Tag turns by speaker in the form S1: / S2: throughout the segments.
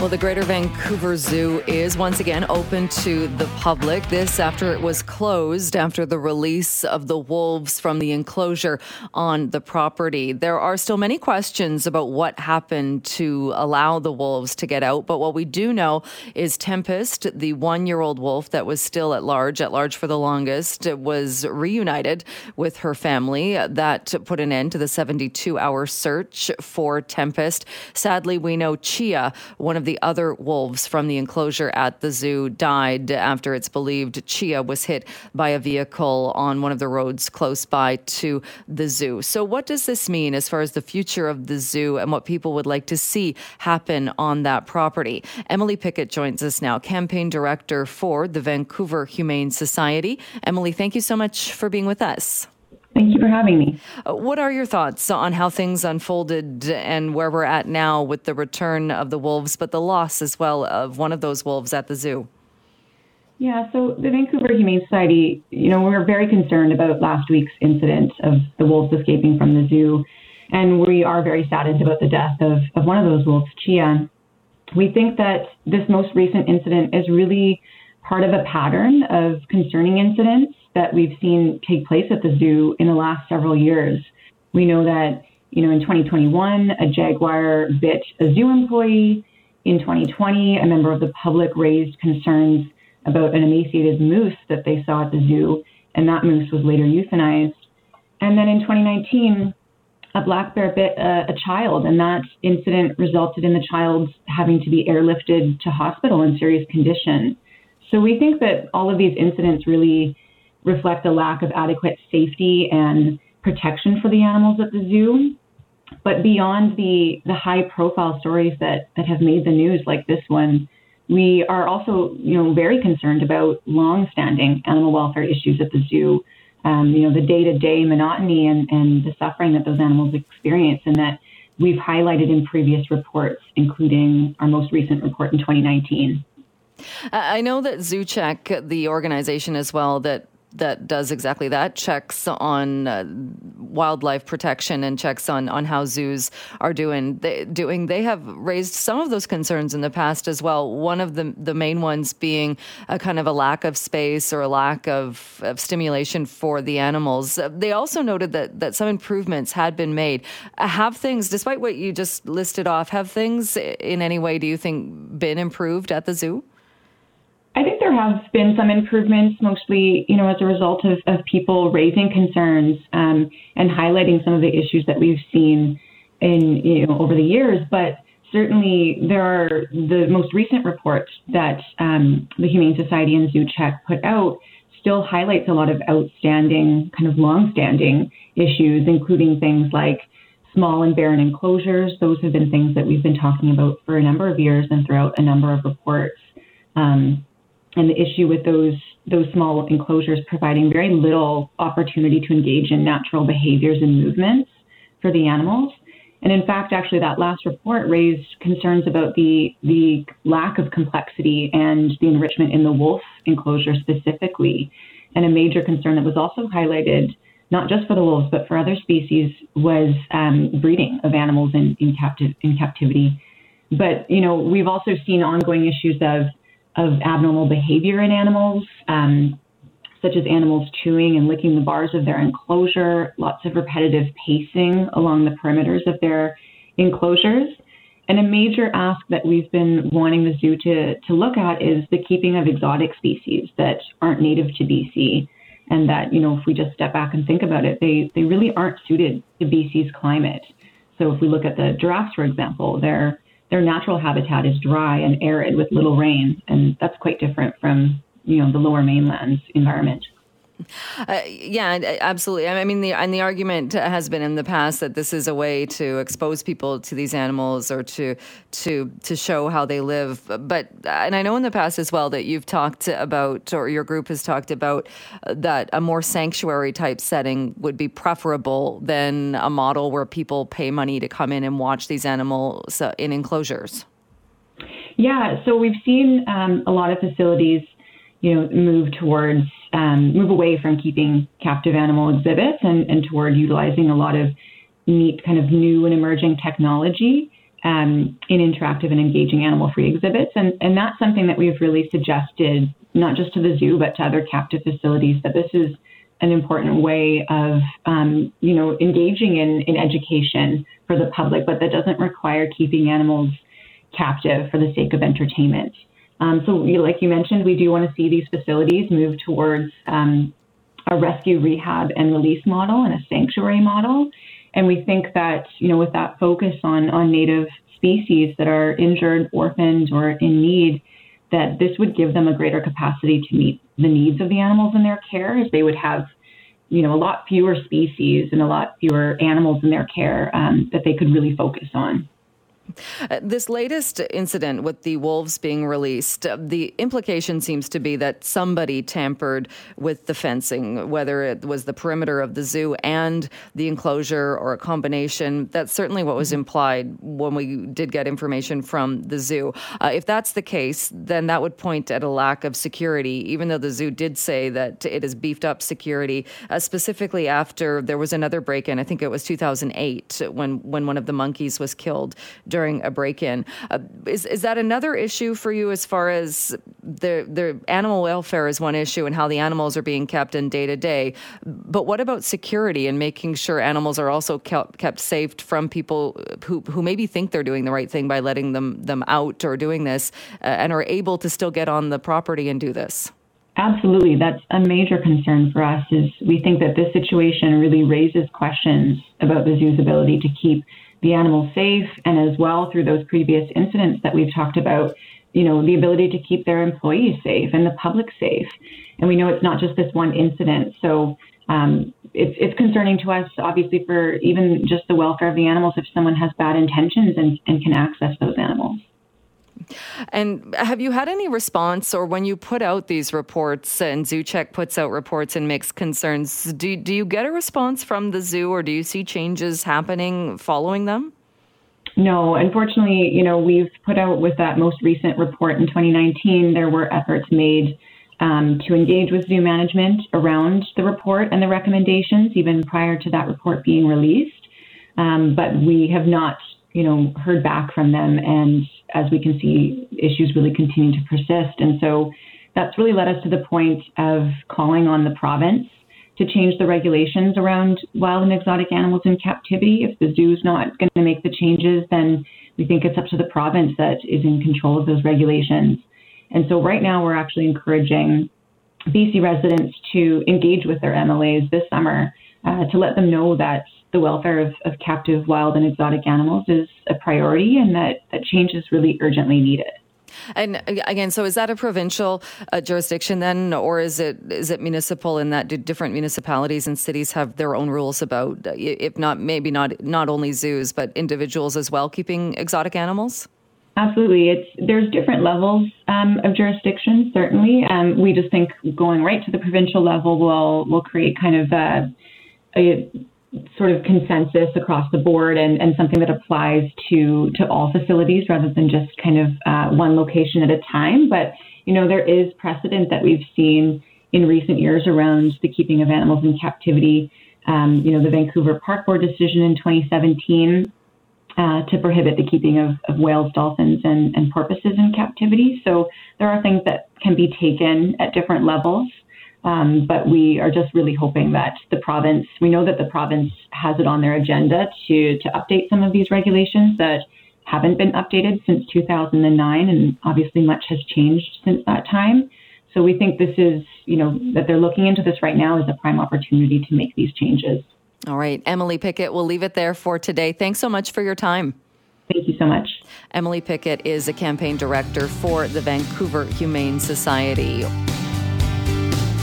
S1: Well, the Greater Vancouver Zoo is once again open to the public. This after it was closed after the release of the wolves from the enclosure on the property. There are still many questions about what happened to allow the wolves to get out, but what we do know is Tempest, the one year old wolf that was still at large, at large for the longest, was reunited with her family. That put an end to the 72 hour search for Tempest. Sadly, we know Chia, one of the the other wolves from the enclosure at the zoo died after it's believed Chia was hit by a vehicle on one of the roads close by to the zoo. So, what does this mean as far as the future of the zoo and what people would like to see happen on that property? Emily Pickett joins us now, campaign director for the Vancouver Humane Society. Emily, thank you so much for being with us.
S2: Thank you for having me.
S1: Uh, what are your thoughts on how things unfolded and where we're at now with the return of the wolves, but the loss as well of one of those wolves at the zoo?
S2: Yeah, so the Vancouver Humane Society, you know, we are very concerned about last week's incident of the wolves escaping from the zoo. And we are very saddened about the death of, of one of those wolves, Chia. We think that this most recent incident is really part of a pattern of concerning incidents that we've seen take place at the zoo in the last several years. We know that, you know, in 2021, a jaguar bit a zoo employee. In 2020, a member of the public raised concerns about an emaciated moose that they saw at the zoo, and that moose was later euthanized. And then in 2019, a black bear bit a, a, child, and that incident resulted in the child having to be airlifted to hospital in serious condition. So we think that all of these incidents really reflect a lack of adequate safety and protection for the animals at the zoo. But beyond the, the high profile stories that, that have made the news, like this one, we are also, you know, very concerned about long-standing animal welfare issues at the zoo. Um, you know, the day-to-day monotony and, and the suffering that those animals experience, and that we've highlighted in previous reports, including our most recent report in 2019.
S1: I know that ZooCheck, the organization as well, that that does exactly that checks on uh, wildlife protection and checks on, on how zoos are doing. They, doing they have raised some of those concerns in the past as well. One of the the main ones being a kind of a lack of space or a lack of, of stimulation for the animals. They also noted that that some improvements had been made. Have things despite what you just listed off have things in any way do you think been improved at the zoo
S2: I think there have been some improvements, mostly, you know, as a result of, of people raising concerns um, and highlighting some of the issues that we've seen in, you know, over the years. But certainly, there are the most recent report that um, the Humane Society and Zoo ZooCheck put out still highlights a lot of outstanding, kind of long-standing issues, including things like small and barren enclosures. Those have been things that we've been talking about for a number of years and throughout a number of reports. Um, and the issue with those those small enclosures providing very little opportunity to engage in natural behaviors and movements for the animals. And in fact, actually, that last report raised concerns about the the lack of complexity and the enrichment in the wolf enclosure specifically. And a major concern that was also highlighted, not just for the wolves but for other species, was um, breeding of animals in in, captive, in captivity. But you know, we've also seen ongoing issues of of abnormal behavior in animals, um, such as animals chewing and licking the bars of their enclosure, lots of repetitive pacing along the perimeters of their enclosures. And a major ask that we've been wanting the zoo to, to look at is the keeping of exotic species that aren't native to BC. And that, you know, if we just step back and think about it, they, they really aren't suited to BC's climate. So if we look at the giraffes, for example, they're their natural habitat is dry and arid with little rain, and that's quite different from you know the lower mainland's environment.
S1: Uh, yeah, absolutely. I mean, the and the argument has been in the past that this is a way to expose people to these animals or to to to show how they live. But and I know in the past as well that you've talked about, or your group has talked about, uh, that a more sanctuary type setting would be preferable than a model where people pay money to come in and watch these animals uh, in enclosures.
S2: Yeah, so we've seen um, a lot of facilities, you know, move towards um, move away from keeping captive animal exhibits and, and toward utilizing a lot of neat kind of new and emerging technology um, in interactive and engaging animal free exhibits. And, and that's something that we've really suggested, not just to the zoo, but to other captive facilities, that this is an important way of, um, you know, engaging in, in education for the public, but that doesn't require keeping animals captive for the sake of entertainment. Um, so, like you mentioned, we do want to see these facilities move towards um, a rescue, rehab, and release model and a sanctuary model. And we think that, you know, with that focus on, on native species that are injured, orphaned, or in need, that this would give them a greater capacity to meet the needs of the animals in their care, they would have, you know, a lot fewer species and a lot fewer animals in their care um, that they could really focus on.
S1: Uh, this latest incident with the wolves being released, uh, the implication seems to be that somebody tampered with the fencing, whether it was the perimeter of the zoo and the enclosure or a combination. That's certainly what was mm-hmm. implied when we did get information from the zoo. Uh, if that's the case, then that would point at a lack of security, even though the zoo did say that it has beefed up security, uh, specifically after there was another break in. I think it was 2008 when, when one of the monkeys was killed during during a break-in. Uh, is is that another issue for you as far as the the animal welfare is one issue and how the animals are being kept in day to day, but what about security and making sure animals are also kept, kept safe from people who who maybe think they're doing the right thing by letting them them out or doing this uh, and are able to still get on the property and do this?
S2: Absolutely. That's a major concern for us is we think that this situation really raises questions about the zoo's ability to keep the animals safe, and as well through those previous incidents that we've talked about, you know, the ability to keep their employees safe and the public safe. And we know it's not just this one incident. So um, it's, it's concerning to us, obviously, for even just the welfare of the animals if someone has bad intentions and, and can access those animals.
S1: And have you had any response, or when you put out these reports and ZooCheck puts out reports and makes concerns, do, do you get a response from the zoo, or do you see changes happening following them?
S2: No, unfortunately, you know, we've put out with that most recent report in 2019, there were efforts made um, to engage with zoo management around the report and the recommendations, even prior to that report being released. Um, but we have not you know, heard back from them. And as we can see, issues really continue to persist. And so that's really led us to the point of calling on the province to change the regulations around wild and exotic animals in captivity. If the zoo is not going to make the changes, then we think it's up to the province that is in control of those regulations. And so right now we're actually encouraging BC residents to engage with their MLAs this summer uh, to let them know that the welfare of, of captive wild and exotic animals is a priority and that, that change is really urgently needed.
S1: And uh, again, so is that a provincial uh, jurisdiction then, or is it is it municipal in that do different municipalities and cities have their own rules about, uh, if not maybe not not only zoos but individuals as well keeping exotic animals?
S2: Absolutely, it's there's different levels um, of jurisdiction. Certainly, um, we just think going right to the provincial level will will create kind of a, a sort of consensus across the board and, and something that applies to to all facilities rather than just kind of uh, one location at a time. But you know there is precedent that we've seen in recent years around the keeping of animals in captivity. Um, you know the Vancouver Park Board decision in 2017 uh, to prohibit the keeping of, of whales, dolphins, and, and porpoises in captivity. So there are things that can be taken at different levels. Um, but we are just really hoping that the province, we know that the province has it on their agenda to, to update some of these regulations that haven't been updated since 2009, and obviously much has changed since that time. So we think this is, you know, that they're looking into this right now as a prime opportunity to make these changes.
S1: All right, Emily Pickett, we'll leave it there for today. Thanks so much for your time.
S2: Thank you so much.
S1: Emily Pickett is a campaign director for the Vancouver Humane Society.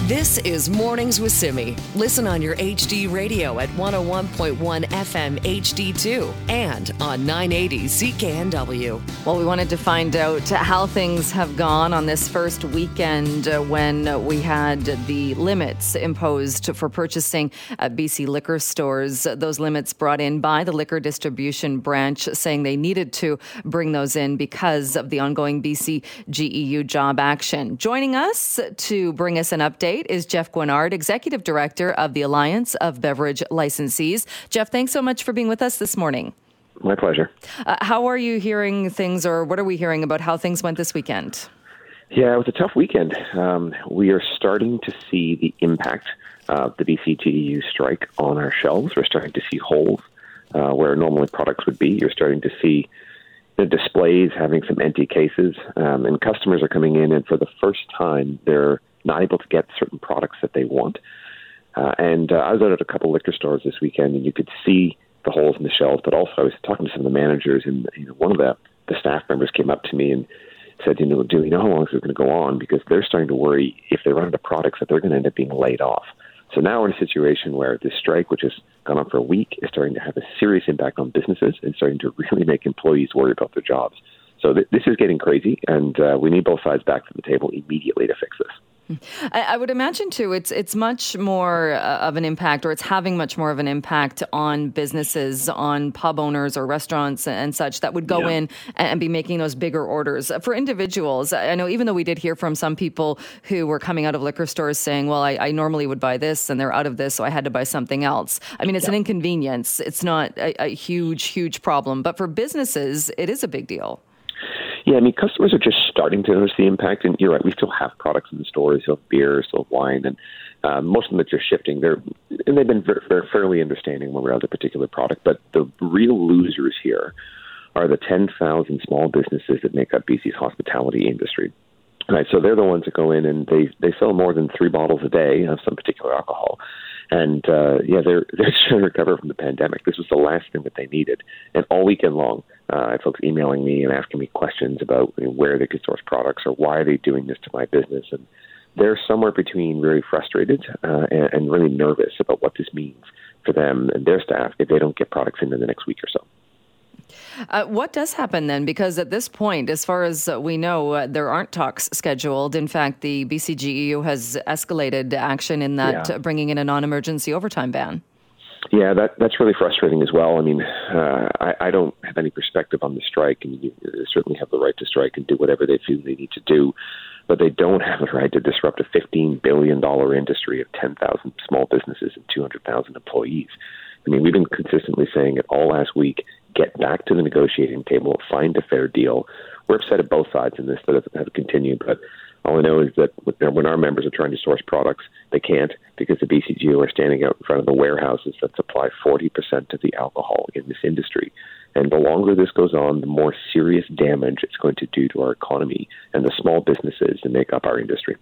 S3: This is Mornings with Simi. Listen on your HD radio at 101.1 FM HD2 and on 980 CKNW.
S1: Well, we wanted to find out how things have gone on this first weekend uh, when we had the limits imposed for purchasing at BC liquor stores. Those limits brought in by the liquor distribution branch saying they needed to bring those in because of the ongoing BC GEU job action. Joining us to bring us an update Is Jeff Guignard, Executive Director of the Alliance of Beverage Licensees. Jeff, thanks so much for being with us this morning.
S4: My pleasure.
S1: Uh, how are you hearing things, or what are we hearing about how things went this weekend?
S4: Yeah, it was a tough weekend. Um, we are starting to see the impact of the BCGEU strike on our shelves. We're starting to see holes uh, where normally products would be. You're starting to see the displays having some empty cases, um, and customers are coming in, and for the first time, they're not able to get certain products that they want. Uh, and uh, I was out at a couple liquor stores this weekend, and you could see the holes in the shelves. But also, I was talking to some of the managers, and you know, one of the the staff members came up to me and said, "You know, do you know how long this is going to go on? Because they're starting to worry if they run into products that they're going to end up being laid off." So now we're in a situation where this strike, which has gone on for a week, is starting to have a serious impact on businesses and starting to really make employees worry about their jobs. So th- this is getting crazy, and uh, we need both sides back to the table immediately to fix this.
S1: I, would imagine too. It's it's much more uh, of an impact, or it's having much more of an impact on businesses, on pub owners or restaurants and such that would go yeah. in and be making those bigger orders for individuals. I know even though we did hear from some people who were coming out of liquor stores saying, "Well, I, I normally would buy this, and they're out of this, so I had to buy something else." I mean, it's yeah. an inconvenience. It's not a, a huge, huge problem, but for businesses, it is a big deal.
S4: Yeah, I mean, customers are just starting to notice the impact, and you're right. We still have products in the stores, still have beer, still have wine, and uh, most of them that are shifting. They're and they've been very, very fairly understanding when we're out of a particular product. But the real losers here are the 10,000 small businesses that make up BC's hospitality industry. Right, so they're the ones that go in and they they sell more than three bottles a day of some particular alcohol, and uh, yeah, they're they're trying to recover from the pandemic. This was the last thing that they needed, and all weekend long, uh, I had folks emailing me and asking me questions about you know, where they could source products or why are they doing this to my business, and they're somewhere between very frustrated uh, and, and really nervous about what this means for them and their staff if they don't get products in in the next week or so.
S1: Uh, what does happen then? Because at this point, as far as we know, uh, there aren't talks scheduled. In fact, the BCGEU has escalated action in that yeah. bringing in a non emergency overtime ban.
S4: Yeah, that that's really frustrating as well. I mean, uh, I, I don't have any perspective on the strike, and you certainly have the right to strike and do whatever they feel they need to do, but they don't have the right to disrupt a $15 billion industry of 10,000 small businesses and 200,000 employees. I mean, we've been consistently saying it all last week get back to the negotiating table, find a fair deal. We're upset at both sides in this that have, continued, but all I know is that when our members are trying to source products, they can't because the BCGEU are standing out in front of the warehouses that supply 40% of the alcohol in this industry. And the longer this goes on, the more serious damage it's going to do to our economy and the small businesses that make up our industry.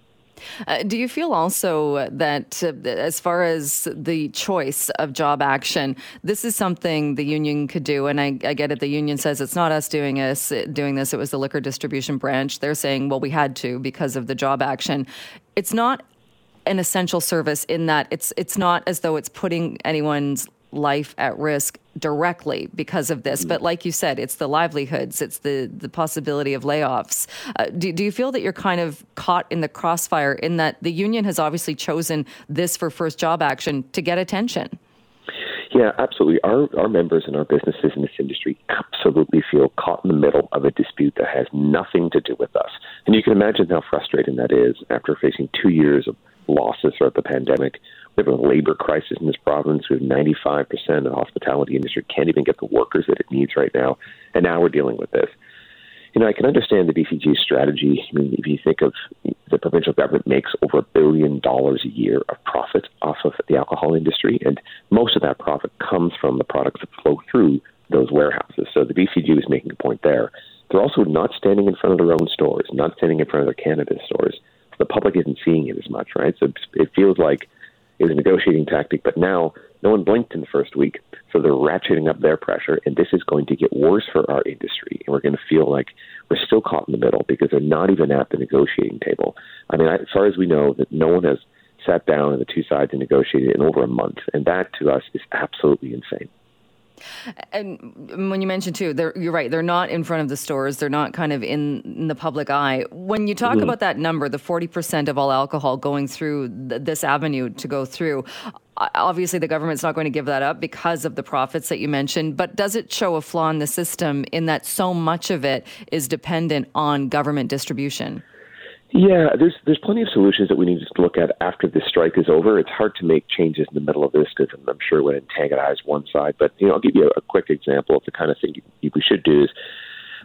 S1: Uh, do you feel also that, uh, as far as the choice of job action, this is something the union could do? And I, I, get it. The union says it's not us doing this. Doing this, it was the liquor distribution branch. They're saying, well, we had to because of the job action. It's not an essential service in that it's it's not as though it's putting anyone's life at risk directly because of this. But like you said, it's the livelihoods, it's the, the possibility of layoffs. Uh, do, do you feel that you're kind of caught in the crossfire in that the union has obviously chosen this for first job action to get attention?
S4: Yeah, absolutely. Our our members and our businesses in this industry absolutely feel caught in the middle of a dispute that has nothing to do with us. And you can imagine how frustrating that is after facing two years of losses throughout the pandemic, we have a labor crisis in this province. We have 95% of the hospitality industry can't even get the workers that it needs right now. And now we're dealing with this. You know, I can understand the BCG strategy. I mean, if you think of the provincial government makes over a billion dollars a year of profit off of the alcohol industry, and most of that profit comes from the products that flow through those warehouses. So the BCG is making a point there. They're also not standing in front of their own stores, not standing in front of their cannabis stores. The public isn't seeing it as much, right? So it feels like is a negotiating tactic, but now no one blinked in the first week, so they're ratcheting up their pressure, and this is going to get worse for our industry, and we're going to feel like we're still caught in the middle because they're not even at the negotiating table. I mean, as far as we know, that no one has sat down and the two sides and negotiated in over a month, and that to us is absolutely insane.
S1: And when you mentioned too, you're right. They're not in front of the stores. They're not kind of in, in the public eye. When you talk mm-hmm. about that number, the 40% of all alcohol going through th- this avenue to go through, obviously the government's not going to give that up because of the profits that you mentioned. But does it show a flaw in the system in that so much of it is dependent on government distribution?
S4: Yeah, there's there's plenty of solutions that we need to look at after this strike is over. It's hard to make changes in the middle of this because I'm sure it would antagonize one side. But you know, I'll give you a, a quick example of the kind of thing you, we should do is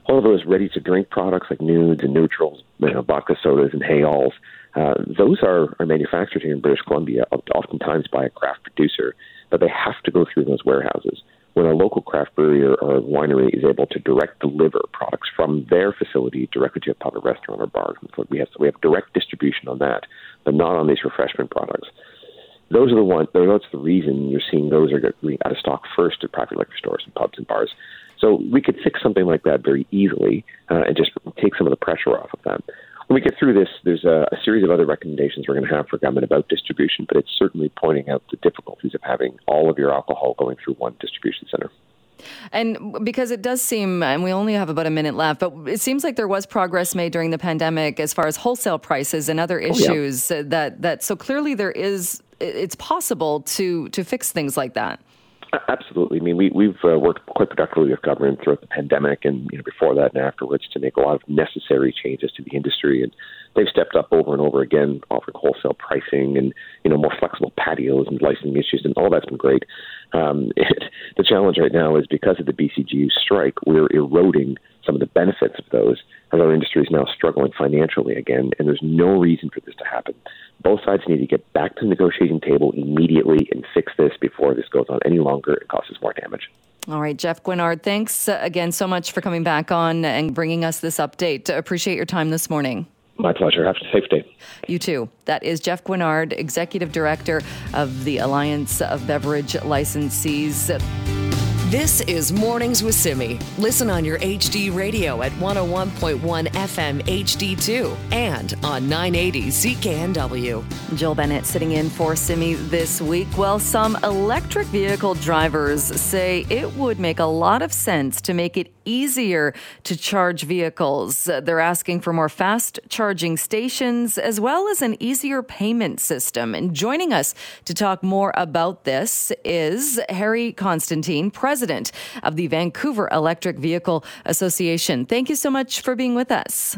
S4: all of those ready to drink products like nudes and neutrals, you know, vodka sodas and hey-alls. Uh, those are, are manufactured here in British Columbia, oftentimes by a craft producer, but they have to go through those warehouses. When a local craft brewery or, or winery is able to direct deliver products from their facility directly to a public restaurant or bar, we have so we have direct distribution on that, but not on these refreshment products. Those are the ones. That's the reason you're seeing those are getting out of stock first at private liquor stores and pubs and bars. So we could fix something like that very easily uh, and just take some of the pressure off of them. When we get through this, there's a, a series of other recommendations we're going to have for government about distribution, but it's certainly pointing out the difficulties of having all of your alcohol going through one distribution center.
S1: And because it does seem, and we only have about a minute left, but it seems like there was progress made during the pandemic as far as wholesale prices and other issues oh, yeah. that that so clearly there is it's possible to to fix things like that.
S4: Absolutely. I mean, we, we've uh, worked quite productively with government throughout the pandemic and you know, before that and afterwards to make a lot of necessary changes to the industry. And they've stepped up over and over again, offering wholesale pricing and you know more flexible patios and licensing issues, and all that's been great. Um, it, the challenge right now is because of the BCGEU strike, we're eroding some of the benefits of those as our industry is now struggling financially again, and there's no reason for this to happen. Both sides need to get back to the negotiating table immediately and fix this before this goes on any longer and causes more damage.
S1: All right, Jeff Guignard, thanks uh, again so much for coming back on and bringing us this update. Appreciate your time this morning.
S4: My pleasure. Have a safe day.
S1: You too. That is Jeff Guignard, Executive Director of the Alliance of Beverage Licensees.
S3: This is Mornings with Simi. Listen on your HD radio at 101.1 FM HD2 and on 980 CKNW.
S1: Jill Bennett sitting in for Simi this week. Well, some electric vehicle drivers say it would make a lot of sense to make it easier to charge vehicles. They're asking for more fast charging stations as well as an easier payment system. And joining us to talk more about this is Harry Constantine, president of the Vancouver Electric Vehicle Association. Thank you so much for being with us.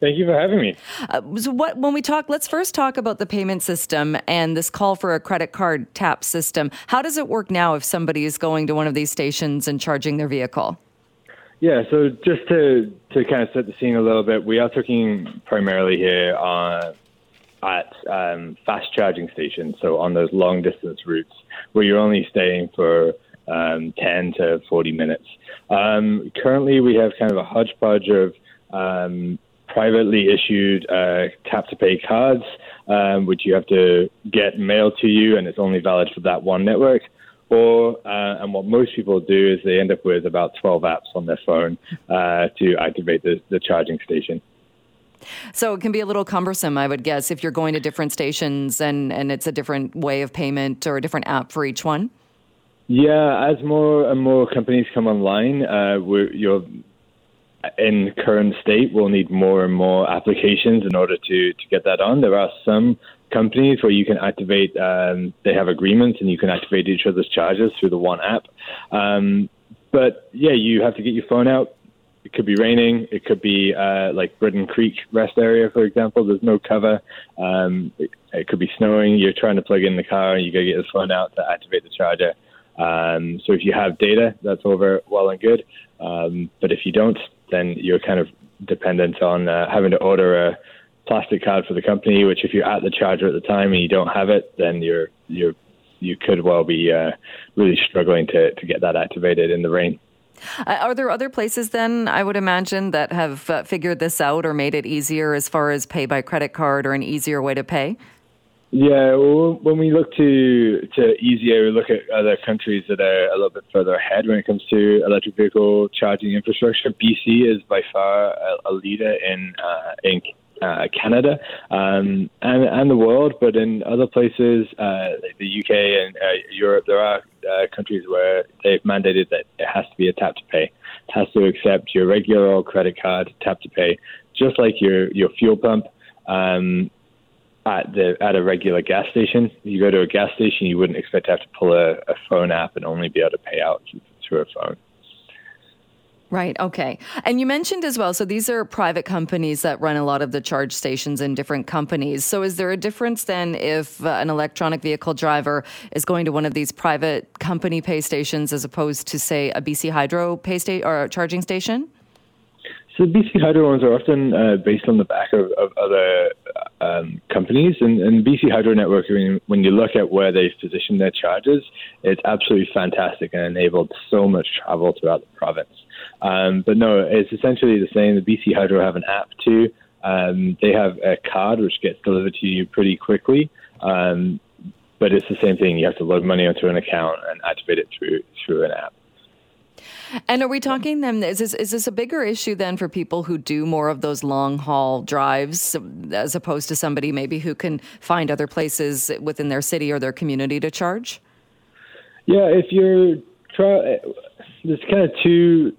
S5: Thank you for having me.
S1: Uh, so what, when we talk, let's first talk about the payment system and this call for a credit card tap system. How does it work now if somebody is going to one of these stations and charging their vehicle?
S5: Yeah, so just to to kind of set the scene a little bit, we are talking primarily here on at um, fast charging stations, so on those long distance routes where you're only staying for um, 10 to 40 minutes. Um, currently, we have kind of a hodgepodge of um, privately issued uh, tap to pay cards, um, which you have to get mailed to you, and it's only valid for that one network. Or, uh, and what most people do is they end up with about 12 apps on their phone uh, to activate the, the charging station.
S1: So it can be a little cumbersome, I would guess, if you're going to different stations and, and it's a different way of payment or a different app for each one.
S5: Yeah, as more and more companies come online, uh, you're in current state, we'll need more and more applications in order to, to get that on. There are some companies where you can activate, um, they have agreements and you can activate each other's charges through the one app. Um, but yeah, you have to get your phone out. It could be raining. It could be uh, like Britton Creek rest area, for example. There's no cover. Um, it, it, could be snowing. You're trying to plug in the car and you got to get the phone out to activate the charger. Um, so if you have data, that's over well and good. Um, but if you don't, then you're kind of dependent on uh, having to order a plastic card for the company, which if you're at the charger at the time and you don't have it, then you're you're you could well be uh, really struggling to to get that activated in the rain.
S1: Uh, are there other places then, I would imagine, that have uh, figured this out or made it easier as far as pay by credit card or an easier way to pay?
S5: Yeah, well, when we look to to easier, we look at other countries that are a little bit further ahead when it comes to electric vehicle charging infrastructure. BC is by far a, a leader in uh, in uh, Canada um, and, and the world, but in other places, uh, like the UK and uh, Europe, there are uh, countries where they've mandated that it has to be a tap to pay. It has to accept your regular credit card tap to pay, just like your your fuel pump. Um, at the at a regular gas station, you go to a gas station, you wouldn't expect to have to pull a, a phone app and only be able to pay out through a phone.
S1: Right. Okay. And you mentioned as well, so these are private companies that run a lot of the charge stations in different companies. So is there a difference then if uh, an electronic vehicle driver is going to one of these private company pay stations as opposed to, say, a BC Hydro pay station or charging station?
S5: So BC Hydro ones are often uh, based on the back of, of other um, companies, and, and BC Hydro Network. Mean, when you look at where they've positioned their charges, it's absolutely fantastic and enabled so much travel throughout the province. Um, but no, it's essentially the same. The BC Hydro have an app too. Um, they have a card which gets delivered to you pretty quickly. Um, but it's the same thing. You have to load money onto an account and activate it through through an app.
S1: And are we talking then? Is this is this a bigger issue then for people who do more of those long haul drives, as opposed to somebody maybe who can find other places within their city or their community to charge?
S5: Yeah, if you're try, there's kind of two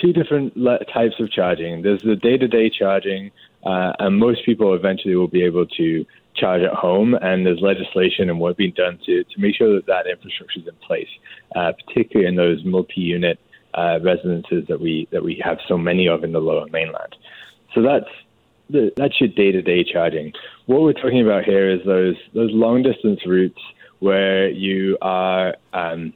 S5: two different types of charging. There's the day to day charging, uh, and most people eventually will be able to charge at home. And there's legislation and work being done to, to make sure that that infrastructure is in place, uh, particularly in those multi unit uh, residences that we that we have so many of in the lower mainland. So that's the, that's your day to day charging. What we're talking about here is those those long distance routes where you are um,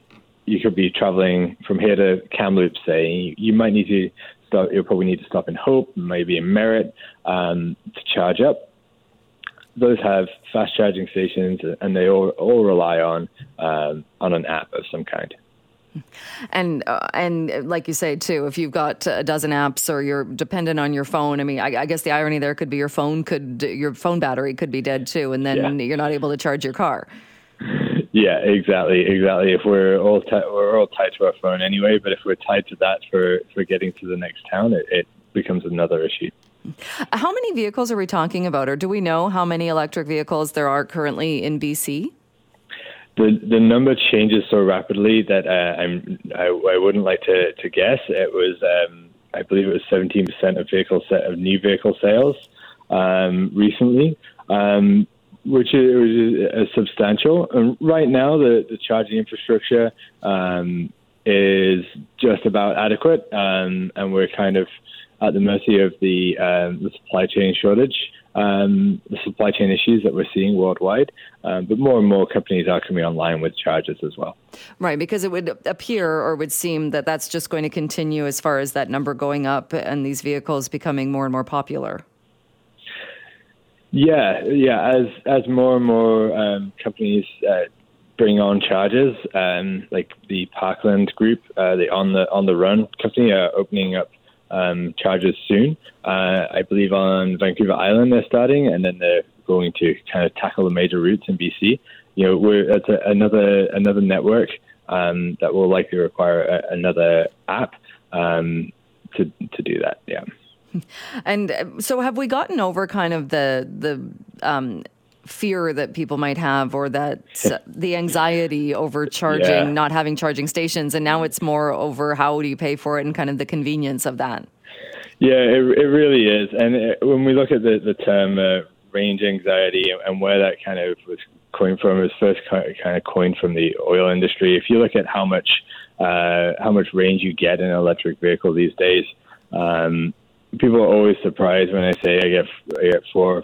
S5: you could be traveling from here to Kamloops, say, you might need to stop, you'll probably need to stop in Hope, maybe in Merritt, um, to charge up. Those have fast charging stations, and they all, all rely on um, on an app of some kind.
S1: And uh, and like you say too, if you've got a dozen apps or you're dependent on your phone, I mean, I, I guess the irony there could be your phone could your phone battery could be dead too, and then yeah. you're not able to charge your car.
S5: Yeah, exactly, exactly. If we're all t- we're all tied to our phone anyway, but if we're tied to that for for getting to the next town, it, it becomes another issue.
S1: How many vehicles are we talking about, or do we know how many electric vehicles there are currently in BC?
S5: The the number changes so rapidly that uh, I'm I, I, wouldn't like to, to guess. It was um, I believe it was 17% of vehicle set of new vehicle sales um, recently. Um, which is, is substantial. And right now, the, the charging infrastructure um, is just about adequate, um, and we're kind of at the mercy of the, um, the supply chain shortage, um, the supply chain issues that we're seeing worldwide. Um, but more and more companies are coming online with chargers as well.
S1: Right, because it would appear or would seem that that's just going to continue as far as that number going up and these vehicles becoming more and more popular.
S5: Yeah, yeah. As as more and more um, companies uh, bring on charges, um, like the Parkland Group, uh, the on the on the run company, are opening up um, charges soon. Uh, I believe on Vancouver Island they're starting, and then they're going to kind of tackle the major routes in BC. You know, we're it's a, another another network um, that will likely require a, another app um, to to do that. Yeah.
S1: And uh, so, have we gotten over kind of the the um, fear that people might have, or that the anxiety over charging, yeah. not having charging stations, and now it's more over how do you pay for it and kind of the convenience of that.
S5: Yeah, it, it really is. And it, when we look at the the term uh, range anxiety and where that kind of was coined from, it was first kind of coined from the oil industry. If you look at how much uh, how much range you get in an electric vehicle these days. Um, people are always surprised when I say I get I get four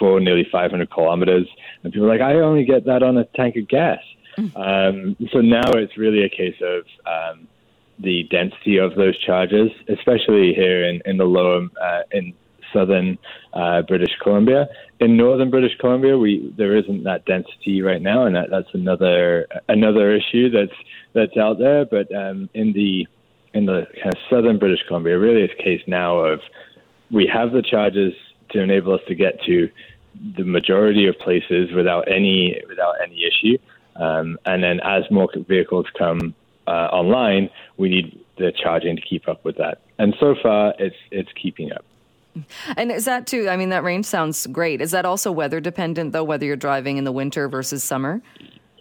S5: four nearly 500 kilometers, and people are like, I only get that on a tank of gas. Mm. Um, so now it's really a case of um, the density of those charges, especially here in in the lower uh, in southern uh, British Columbia. In northern British Columbia, we there isn't that density right now, and that, that's another another issue that's that's out there. But um, in the in the kind of southern British Columbia, really it's a case now of we have the charges to enable us to get to the majority of places without any without any issue. Um, and then as more vehicles come uh, online, we need the charging to keep up with that. And so far, it's it's keeping up.
S1: And is that too? I mean, that range sounds great. Is that also weather dependent, though, whether you're driving in the winter versus summer?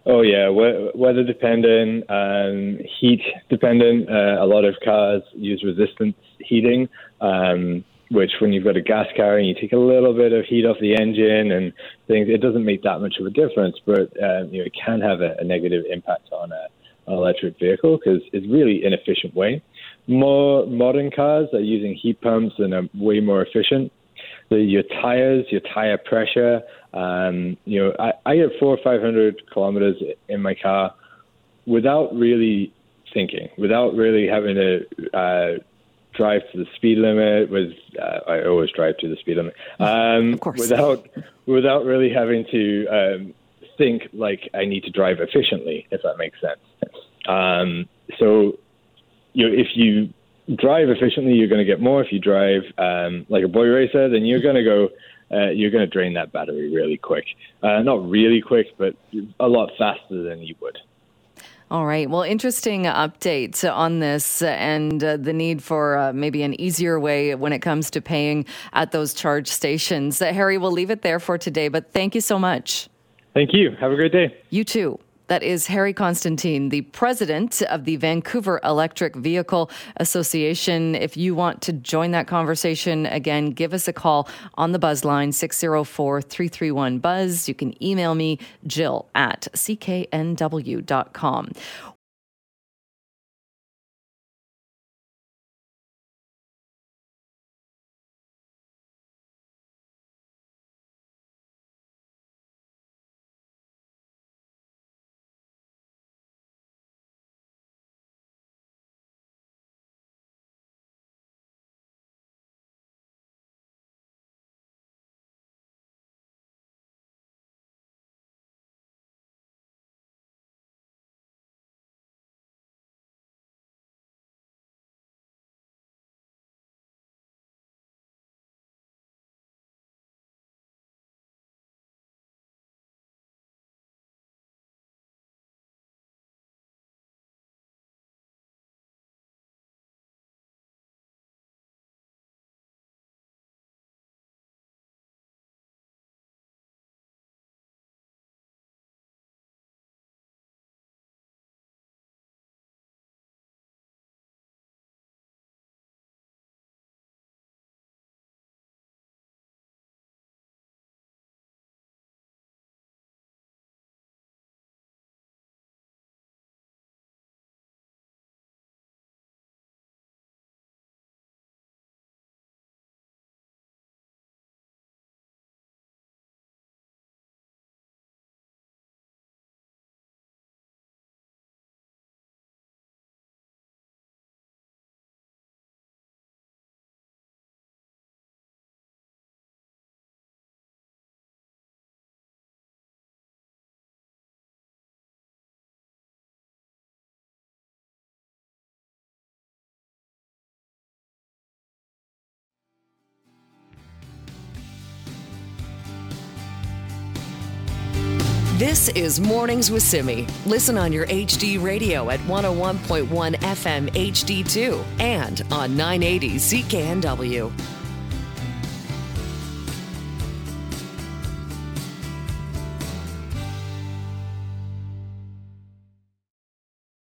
S5: Oh yeah, weather dependent, um, heat dependent. Uh, a lot of cars use resistance heating, um, which when you've got a gas car and you take a little bit of heat off the engine and things, it doesn't make that much of a difference, but uh, you know it can have a, a negative impact on a, an electric vehicle because it's really inefficient way. more modern cars are using heat pumps and are way more efficient. The, your tires, your tire pressure. Um, you know, I, I get four or five hundred kilometers in my car without really thinking, without really having to uh, drive to the speed limit. With uh, I always drive to the speed limit. Um,
S1: of course.
S5: Without without really having to um, think like I need to drive efficiently, if that makes sense. Um, so, you know, if you drive efficiently, you're going to get more. If you drive um, like a boy racer, then you're going to go. Uh, you're going to drain that battery really quick. Uh, not really quick, but a lot faster than you would.
S1: All right. Well, interesting update on this and uh, the need for uh, maybe an easier way when it comes to paying at those charge stations. Uh, Harry, we'll leave it there for today, but thank you so much.
S5: Thank you. Have a great day.
S1: You too. That is Harry Constantine, the president of the Vancouver Electric Vehicle Association. If you want to join that conversation, again, give us a call on the buzz line 604 331 Buzz. You can email me, Jill at cknw.com.
S3: This is Mornings with Simi. Listen on your HD radio at 101.1 FM HD2 and on 980 CKNW.